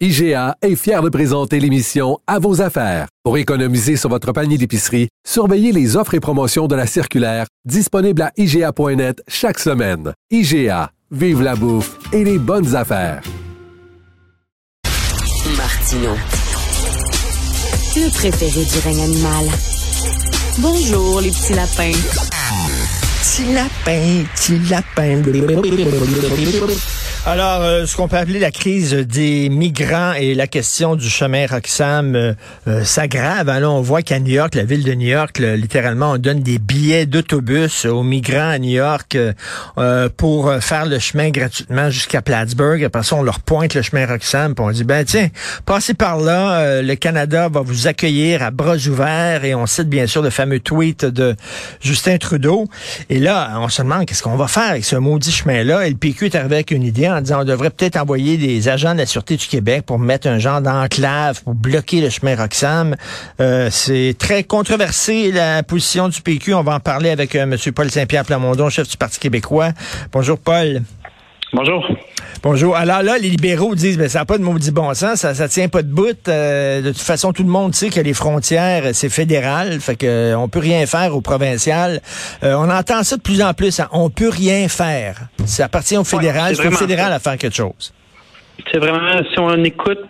IGA est fier de présenter l'émission À vos affaires. Pour économiser sur votre panier d'épicerie, surveillez les offres et promotions de la circulaire disponible à IGA.net chaque semaine. IGA, vive la bouffe et les bonnes affaires. Martino. Le préféré du règne animal. Bonjour, les petits lapins. Petit lapin, petit lapin. Alors, euh, ce qu'on peut appeler la crise des migrants et la question du chemin Roxham euh, euh, s'aggrave. Alors, on voit qu'à New York, la ville de New York, littéralement, on donne des billets d'autobus aux migrants à New York pour faire le chemin gratuitement jusqu'à Plattsburgh. Après ça, on leur pointe le chemin Roxham, puis on dit, ben tiens, passez par là, le Canada va vous accueillir à bras ouverts. Et on cite bien sûr le fameux tweet de Justin Trudeau. Et là, on se demande qu'est-ce qu'on va faire avec ce maudit chemin-là? Et est arrivé avec une idée en disant on devrait peut-être envoyer des agents de la Sûreté du Québec pour mettre un genre d'enclave pour bloquer le chemin Roxham. Euh, c'est très controversé la position du PQ. On va en parler avec euh, M. Paul Saint-Pierre Plamondon, chef du Parti québécois. Bonjour Paul. Bonjour. Bonjour. Alors là, les libéraux disent, ben, ça n'a pas de maudit bon sens, ça, ça tient pas de bout. Euh, de toute façon, tout le monde sait que les frontières, c'est fédéral, fait que euh, on peut rien faire au provincial. Euh, on entend ça de plus en plus. Hein. on peut rien faire. Ça appartient au fédéral. c'est au fédéral à faire quelque chose. C'est vraiment, si on écoute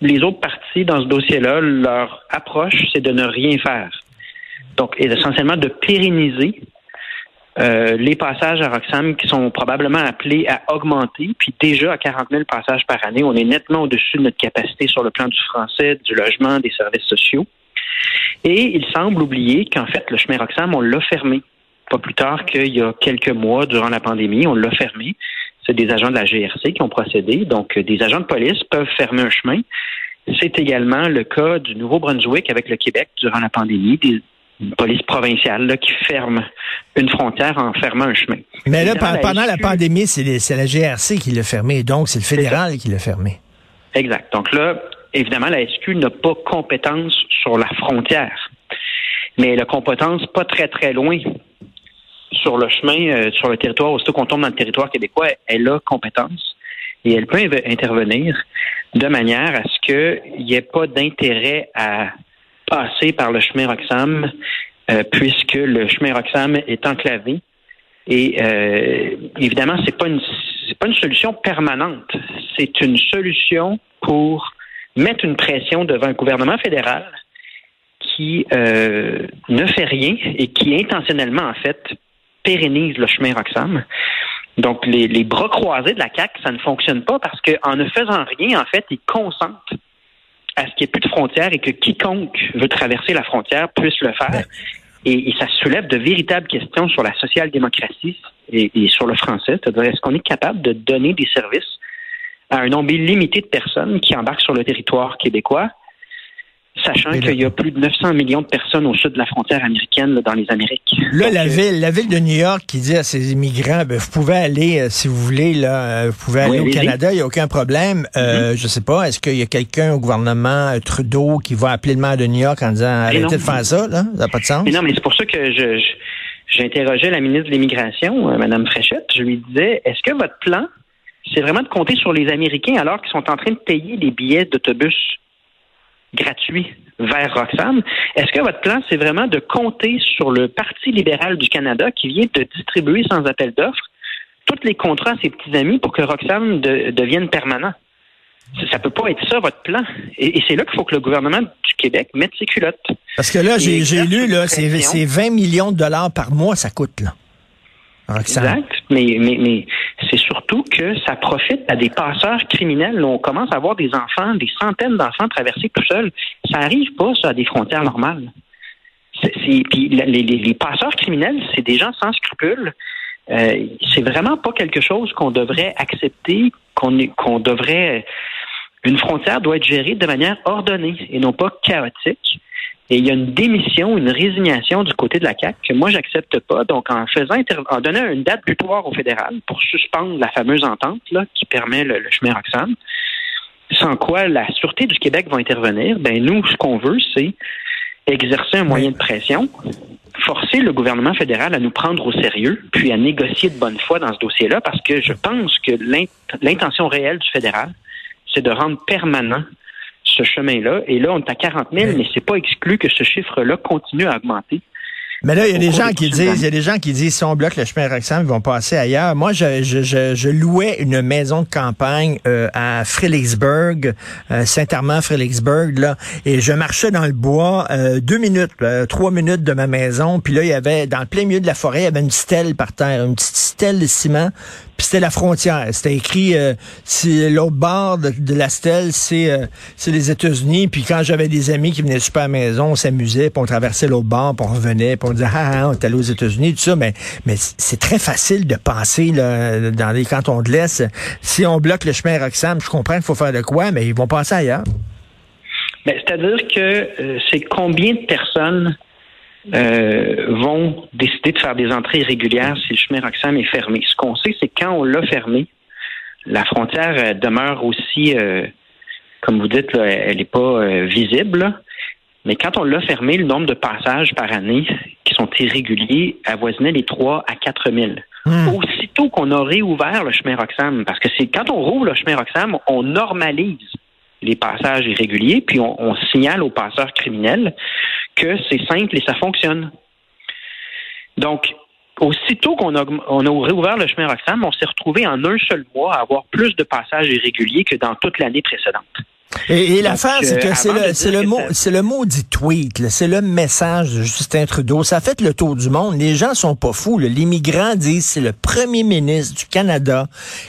les autres partis dans ce dossier-là, leur approche, c'est de ne rien faire. Donc, essentiellement de pérenniser euh, les passages à Roxham qui sont probablement appelés à augmenter, puis déjà à 40 000 passages par année, on est nettement au-dessus de notre capacité sur le plan du français, du logement, des services sociaux. Et il semble oublier qu'en fait, le chemin Roxham, on l'a fermé. Pas plus tard qu'il y a quelques mois, durant la pandémie, on l'a fermé. C'est des agents de la GRC qui ont procédé. Donc, des agents de police peuvent fermer un chemin. C'est également le cas du Nouveau-Brunswick avec le Québec durant la pandémie. Une police provinciale qui ferme une frontière en fermant un chemin. Mais là, pendant la, pandémie, c'est la GRC qui l'a fermé, donc c'est le fédéral qui l'a fermé. Exact. Donc là, évidemment, la SQ n'a pas compétence sur la frontière, mais elle a compétence pas très très loin sur le chemin, euh, sur le territoire, aussitôt qu'on tombe dans le territoire québécois, elle a compétence et elle peut intervenir de manière à ce qu'il n'y ait pas d'intérêt à passer par le chemin Roxham, euh, puisque le chemin Roxham est enclavé. Et euh, évidemment, c'est pas une pas une solution permanente. C'est une solution pour mettre une pression devant un gouvernement fédéral qui euh, ne fait rien et qui intentionnellement, en fait, pérennise le chemin Roxham. Donc, les, les bras croisés de la CAC, ça ne fonctionne pas parce qu'en ne faisant rien, en fait, ils consentent à ce qu'il n'y ait plus de frontières et que quiconque veut traverser la frontière puisse le faire. Et, ça soulève de véritables questions sur la social-démocratie et, et, sur le français. C'est-à-dire, est-ce qu'on est capable de donner des services à un nombre illimité de personnes qui embarquent sur le territoire québécois? Sachant qu'il y a plus de 900 millions de personnes au sud de la frontière américaine dans les Amériques. Là, la euh, ville, la ville de New York qui dit à ses immigrants, ben, vous pouvez aller, euh, si vous voulez, là, euh, vous pouvez aller au Canada, il n'y a aucun problème. Euh, mm-hmm. Je sais pas, est-ce qu'il y a quelqu'un au gouvernement Trudeau qui va appeler le maire de New York en disant arrêtez de faire ça, là? Ça n'a pas de sens? Mais non, mais c'est pour ça que je, j'interrogeais la ministre de l'Immigration, Mme Fréchette. Je lui disais, est-ce que votre plan, c'est vraiment de compter sur les Américains alors qu'ils sont en train de payer des billets d'autobus? Gratuit vers Roxham. Est-ce que votre plan, c'est vraiment de compter sur le Parti libéral du Canada qui vient de distribuer sans appel d'offres tous les contrats à ses petits amis pour que Roxham devienne permanent? Ça peut pas être ça, votre plan. Et, c'est là qu'il faut que le gouvernement du Québec mette ses culottes. Parce que là, j'ai lu, là, c'est 20 millions de dollars par mois, ça coûte, là. Exact. Mais, mais, mais c'est surtout que ça profite à des passeurs criminels. On commence à voir des enfants, des centaines d'enfants traverser tout seuls. Ça arrive pas, ça, à des frontières normales. puis les, passeurs criminels, c'est des gens sans scrupules. Euh, c'est vraiment pas quelque chose qu'on devrait accepter, qu'on qu'on devrait une frontière doit être gérée de manière ordonnée et non pas chaotique. Et il y a une démission, une résignation du côté de la CAQ que moi, j'accepte pas. Donc, en faisant, en donnant une date butoir au fédéral pour suspendre la fameuse entente là, qui permet le, chemin Roxham, sans quoi la Sûreté du Québec va intervenir, ben nous, ce qu'on veut, c'est exercer un moyen de pression, forcer le gouvernement fédéral à nous prendre au sérieux, puis à négocier de bonne foi dans ce dossier-là, parce que je pense que l'intention réelle du fédéral, c'est de rendre permanent ce chemin-là. Et là, on est à 40 000, mais c'est pas exclu que ce chiffre-là continue à augmenter. Mais là, il y a des gens qui disent, il y a des gens qui disent, si on bloque le chemin Roxham, ils vont passer ailleurs. Moi, je, je, je, louais une maison de campagne euh, à Fredericksburg, euh, Saint-Armand-Fredericksburg, là, et je marchais dans le bois euh, deux minutes, trois minutes de ma maison, puis là, il y avait, dans le plein milieu de la forêt, il y avait une stèle par terre, une petite stèle de ciment, puis c'était la frontière. C'était écrit, euh, si l'autre bord de, la stèle, c'est euh, les États-Unis. Puis quand j'avais des amis qui venaient super à la maison, on s'amusait, puis on traversait l'autre bord, puis on revenait, puis on disait, ah, ah on est allé aux États-Unis, tout ça. Mais, mais c'est très facile de penser là, dans les cantons de l'Est. Si on bloque le chemin Roxham, je comprends qu'il faut faire de quoi, mais ils vont passer ailleurs. C'est-à-dire que euh, c'est combien de personnes euh, vont décider de faire des entrées régulières si le chemin Roxham est fermé. Ce qu'on sait, c'est quand on l'a fermé, la frontière euh, demeure aussi, euh, comme vous dites, elle n'est pas visible. Mais quand on l'a fermé, le nombre de passages par année qui sont irréguliers avoisinait les 3 à 4 000. Hmm. Aussitôt qu'on a réouvert le chemin Roxham, parce que c'est quand on rouvre le chemin Roxham, on normalise les passages irréguliers, puis on signale aux passeurs criminels que c'est simple et ça fonctionne. Donc, aussitôt qu'on a, on a réouvert le chemin Roxham, on s'est retrouvé en un seul mois à avoir plus de passages irréguliers que dans toute l'année précédente. Et, l'affaire, c'est que c'est le, mot, c'est le mot dit tweet, c'est le message de Justin Trudeau. Ça fait le tour du monde. Les gens sont pas fous. Les migrants disent, c'est le premier ministre du Canada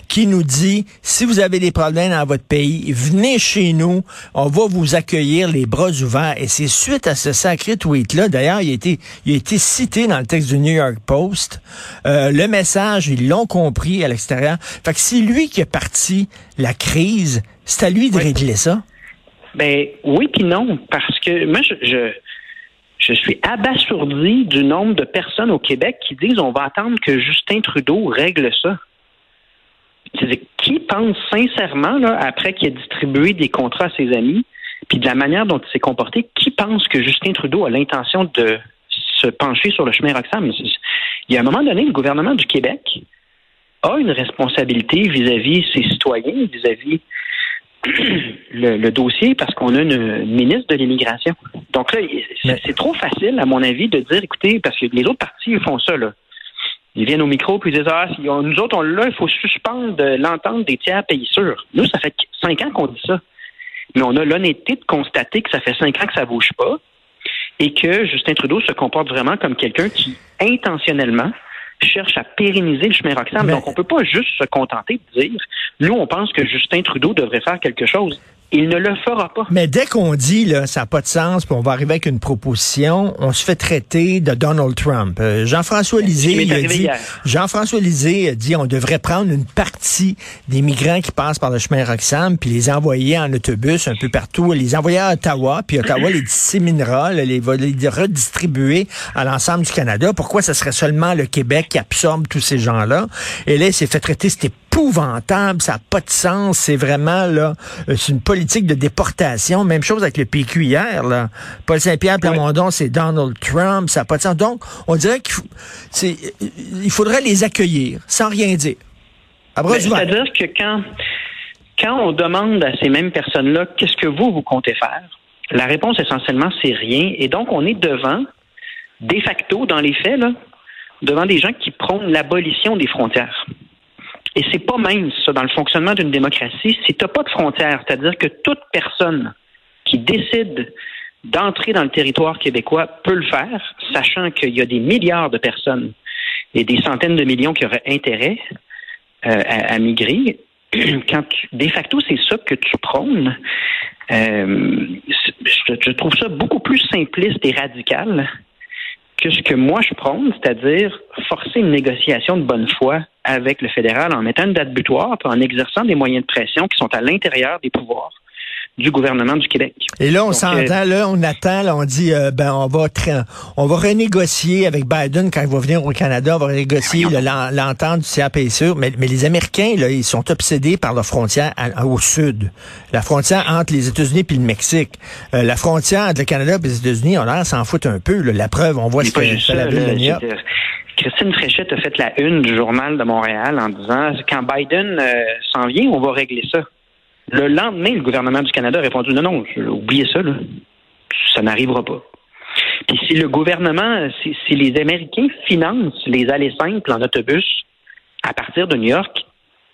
qui nous dit, si vous avez des problèmes dans votre pays, venez chez nous, on va vous accueillir les bras ouverts. Et c'est suite à ce sacré tweet-là. D'ailleurs, il a été, il a été cité dans le texte du New York Post. Euh, le message, ils l'ont compris à l'extérieur. Fait que c'est lui qui a parti la crise c'est à lui de régler ça? Ben oui puis non, parce que moi je, je, suis abasourdi du nombre de personnes au Québec qui disent on va attendre que Justin Trudeau règle ça. Qui pense sincèrement, là, après qu'il ait distribué des contrats à ses amis, puis de la manière dont il s'est comporté, qui pense que Justin Trudeau a l'intention de se pencher sur le chemin Roxham? Il y a un moment donné, le gouvernement du Québec a une responsabilité vis-à-vis -vis ses citoyens, vis-à-vis le, dossier parce qu'on a une, ministre de l'immigration. Donc là, c'est trop facile, à mon avis, de dire, écoutez, parce que les autres partis font ça, là. Ils viennent au micro puis ils disent Ah, si nous autres, on là, il faut suspendre l'entente des tiers pays sûrs. Nous, ça fait cinq ans qu'on dit ça. Mais on a l'honnêteté de constater que ça fait cinq ans que ça bouge pas et que Justin Trudeau se comporte vraiment comme quelqu'un qui, intentionnellement, cherche à pérenniser le chemin Roxham. Donc, on peut pas juste se contenter de dire, nous, on pense que Justin Trudeau devrait faire quelque chose. Il ne le fera pas. Mais dès qu'on dit là, ça n'a pas de sens, puis on va arriver avec une proposition, on se fait traiter de Donald Trump. Euh, Jean-François Lisée a dit, Jean-François Lisée a dit, on devrait prendre une partie des migrants qui passent par le chemin Roxham, puis les envoyer en autobus un peu partout, les envoyer à Ottawa, puis Ottawa les disséminera, les va les redistribuer à l'ensemble du Canada. Pourquoi ce serait seulement le Québec qui absorbe tous ces gens-là? Et là, il s'est fait traiter, c'était épouvantable, ça n'a pas de sens, c'est vraiment là, euh, c'est une politique de déportation. Même chose avec le PQ hier, là. Paul Saint-Pierre Plamondon, c'est Donald Trump, ça n'a pas de sens. Donc, on dirait qu'il faudrait les accueillir sans rien dire. Ben, c'est-à-dire que quand, quand on demande à ces mêmes personnes-là, qu'est-ce que vous, vous comptez faire? La réponse essentiellement, c'est rien. Et donc, on est devant, de facto, dans les faits, là, devant des gens qui prônent l'abolition des frontières. Et c'est pas même ça dans le fonctionnement d'une démocratie. Si tu n'as pas de frontières, c'est-à-dire que toute personne qui décide d'entrer dans le territoire québécois peut le faire, sachant qu'il y a des milliards de personnes et des centaines de millions qui auraient intérêt euh, à, migrer. Quand de facto, c'est ça que tu prônes. Euh, je, trouve ça beaucoup plus simpliste et radical que ce que moi je prône, c'est-à-dire forcer une négociation de bonne foi avec le fédéral en mettant une date butoir, puis en exerçant des moyens de pression qui sont à l'intérieur des pouvoirs du gouvernement du Québec. Et là, on s'entend, là, on attend, là, on dit, euh, ben, on va, on va renégocier avec Biden quand il va venir au Canada, on va renégocier l'entente du CAPSE. Mais, mais les Américains, là, ils sont obsédés par la frontière au sud. La frontière entre les États-Unis et le Mexique. Euh, la frontière entre le Canada et les États-Unis, on a l'air s'en foutre un peu. La preuve, on voit ce que fait la ville de. Christine Fréchette a fait la une du journal de Montréal en disant quand Biden euh, s'en vient, on va régler ça. Le lendemain, le gouvernement du Canada a répondu non, non, oubliez ça, là. ça n'arrivera pas. Puis si le gouvernement, si, les Américains financent les allées simples en autobus à partir de New York,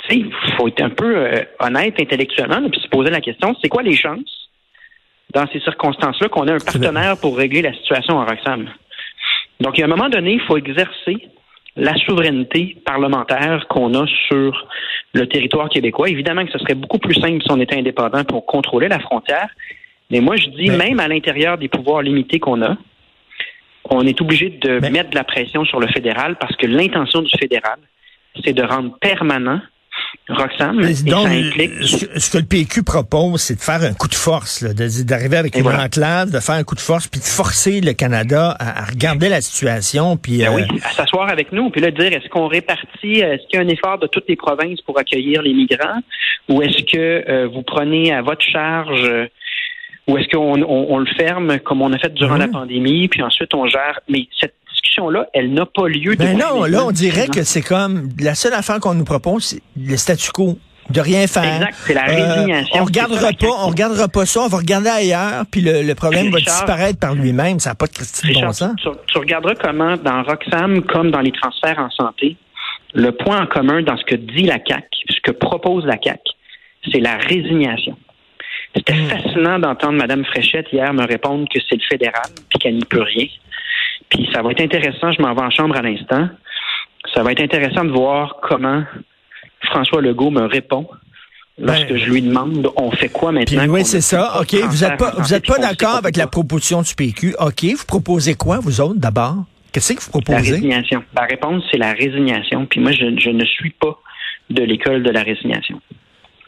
il faut être un peu euh, honnête intellectuellement, puis se poser la question, c'est quoi les chances dans ces circonstances-là qu'on ait un partenaire pour régler la situation en Roxham? Donc, il y a un moment donné, il faut exercer la souveraineté parlementaire qu'on a sur le territoire québécois. Évidemment que ce serait beaucoup plus simple si on était indépendant pour contrôler la frontière. Mais moi, je dis, même à l'intérieur des pouvoirs limités qu'on a, on est obligé de mettre de la pression sur le fédéral parce que l'intention du fédéral, c'est de rendre permanent Roxane, donc, ce, que le PQ propose, c'est de faire un coup de force, d'arriver avec une enclave, de faire un coup de force, puis de forcer le Canada à, regarder la situation, puis ben oui, euh, à s'asseoir avec nous, puis là dire est-ce qu'on répartit, est-ce qu'il y a un effort de toutes les provinces pour accueillir les migrants, ou est-ce que euh, vous prenez à votre charge ou est-ce qu'on on, le ferme comme on a fait durant la mhm. pandémie, puis ensuite on gère. Mais cette discussion-là, elle n'a pas lieu. Ben non, là on dirait que c'est comme la seule affaire qu'on nous propose, c'est le statu quo de rien faire. Exact, c'est la euh, résignation. on regardera pas, on regardera pas ça, on va regarder ailleurs, puis le, problème va disparaître par lui-même. Ça n'a pas de Christine bon sens. Tu, tu, regarderas comment dans Roxham, comme dans les transferts en santé, le point en commun dans ce que dit la CAC, ce que propose la CAC, c'est la résignation. C'était hmm. fascinant d'entendre Mme Fréchette hier me répondre que c'est le fédéral puis qu'elle n'y peut rien. Puis ça va être intéressant, je m'en vais en chambre à l'instant. Ça va être intéressant de voir comment François Legault me répond lorsque ben, je lui demande on fait quoi maintenant. oui, c'est ça. OK. Vous n'êtes pas, vous êtes pas d'accord avec la proposition du PQ. OK. Vous proposez quoi, vous autres, d'abord? Qu'est-ce que vous proposez? La résignation. La réponse, c'est la résignation. Puis moi, je ne suis pas de l'école de la résignation.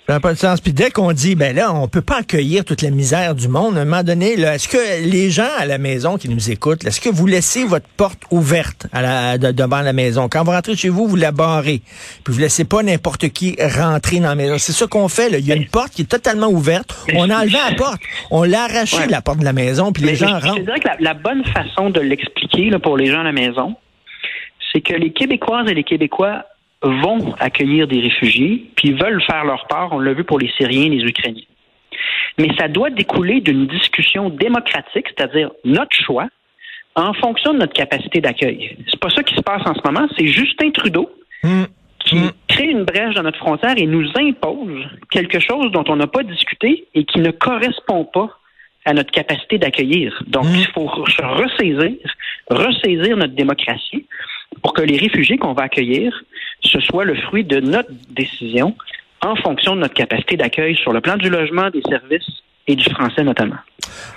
Ça n'a pas de sens. Puis dès qu'on dit, ben là, on peut pas accueillir toute la misère du monde, à un moment donné, est-ce que les gens à la maison qui nous écoutent, est-ce que vous laissez votre porte ouverte à la, devant la maison? Quand vous rentrez chez vous, vous la barrez. Puis vous laissez pas n'importe qui rentrer dans la maison. C'est ça qu'on fait. Là. Il y a une porte qui est totalement ouverte. On a enlevé la porte. On l'a arraché, la porte de la maison, puis les gens rentrent. Je dirais que la, bonne façon de l'expliquer pour les gens à la maison, c'est que les Québécoises et les Québécois vont accueillir des réfugiés, puis veulent faire leur part. On l'a vu pour les Syriens et les Ukrainiens. Mais ça doit découler d'une discussion démocratique, c'est-à-dire notre choix, en fonction de notre capacité d'accueil. C'est pas ça qui se passe en ce moment. C'est Justin Trudeau hmm. qui hmm. crée une brèche dans notre frontière et nous impose quelque chose dont on n'a pas discuté et qui ne correspond pas à notre capacité d'accueillir. Donc, hmm. il faut ressaisir, ressaisir notre démocratie pour que les réfugiés qu'on va accueillir, ce soit le fruit de notre décision en fonction de notre capacité d'accueil sur le plan du logement, des services et du français notamment.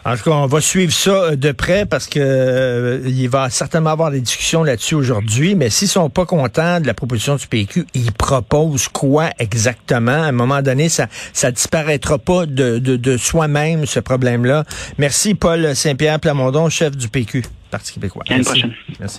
En tout cas, on va suivre ça euh, de près parce que euh, il va certainement avoir des discussions là-dessus aujourd'hui. Mais s'ils sont pas contents de la proposition du PQ, ils proposent quoi exactement? À un moment donné, ça ça disparaîtra pas de, de, de soi-même ce problème-là. Merci Paul Saint-Pierre Plamondon, chef du PQ, Parti québécois. À une prochaine. Merci.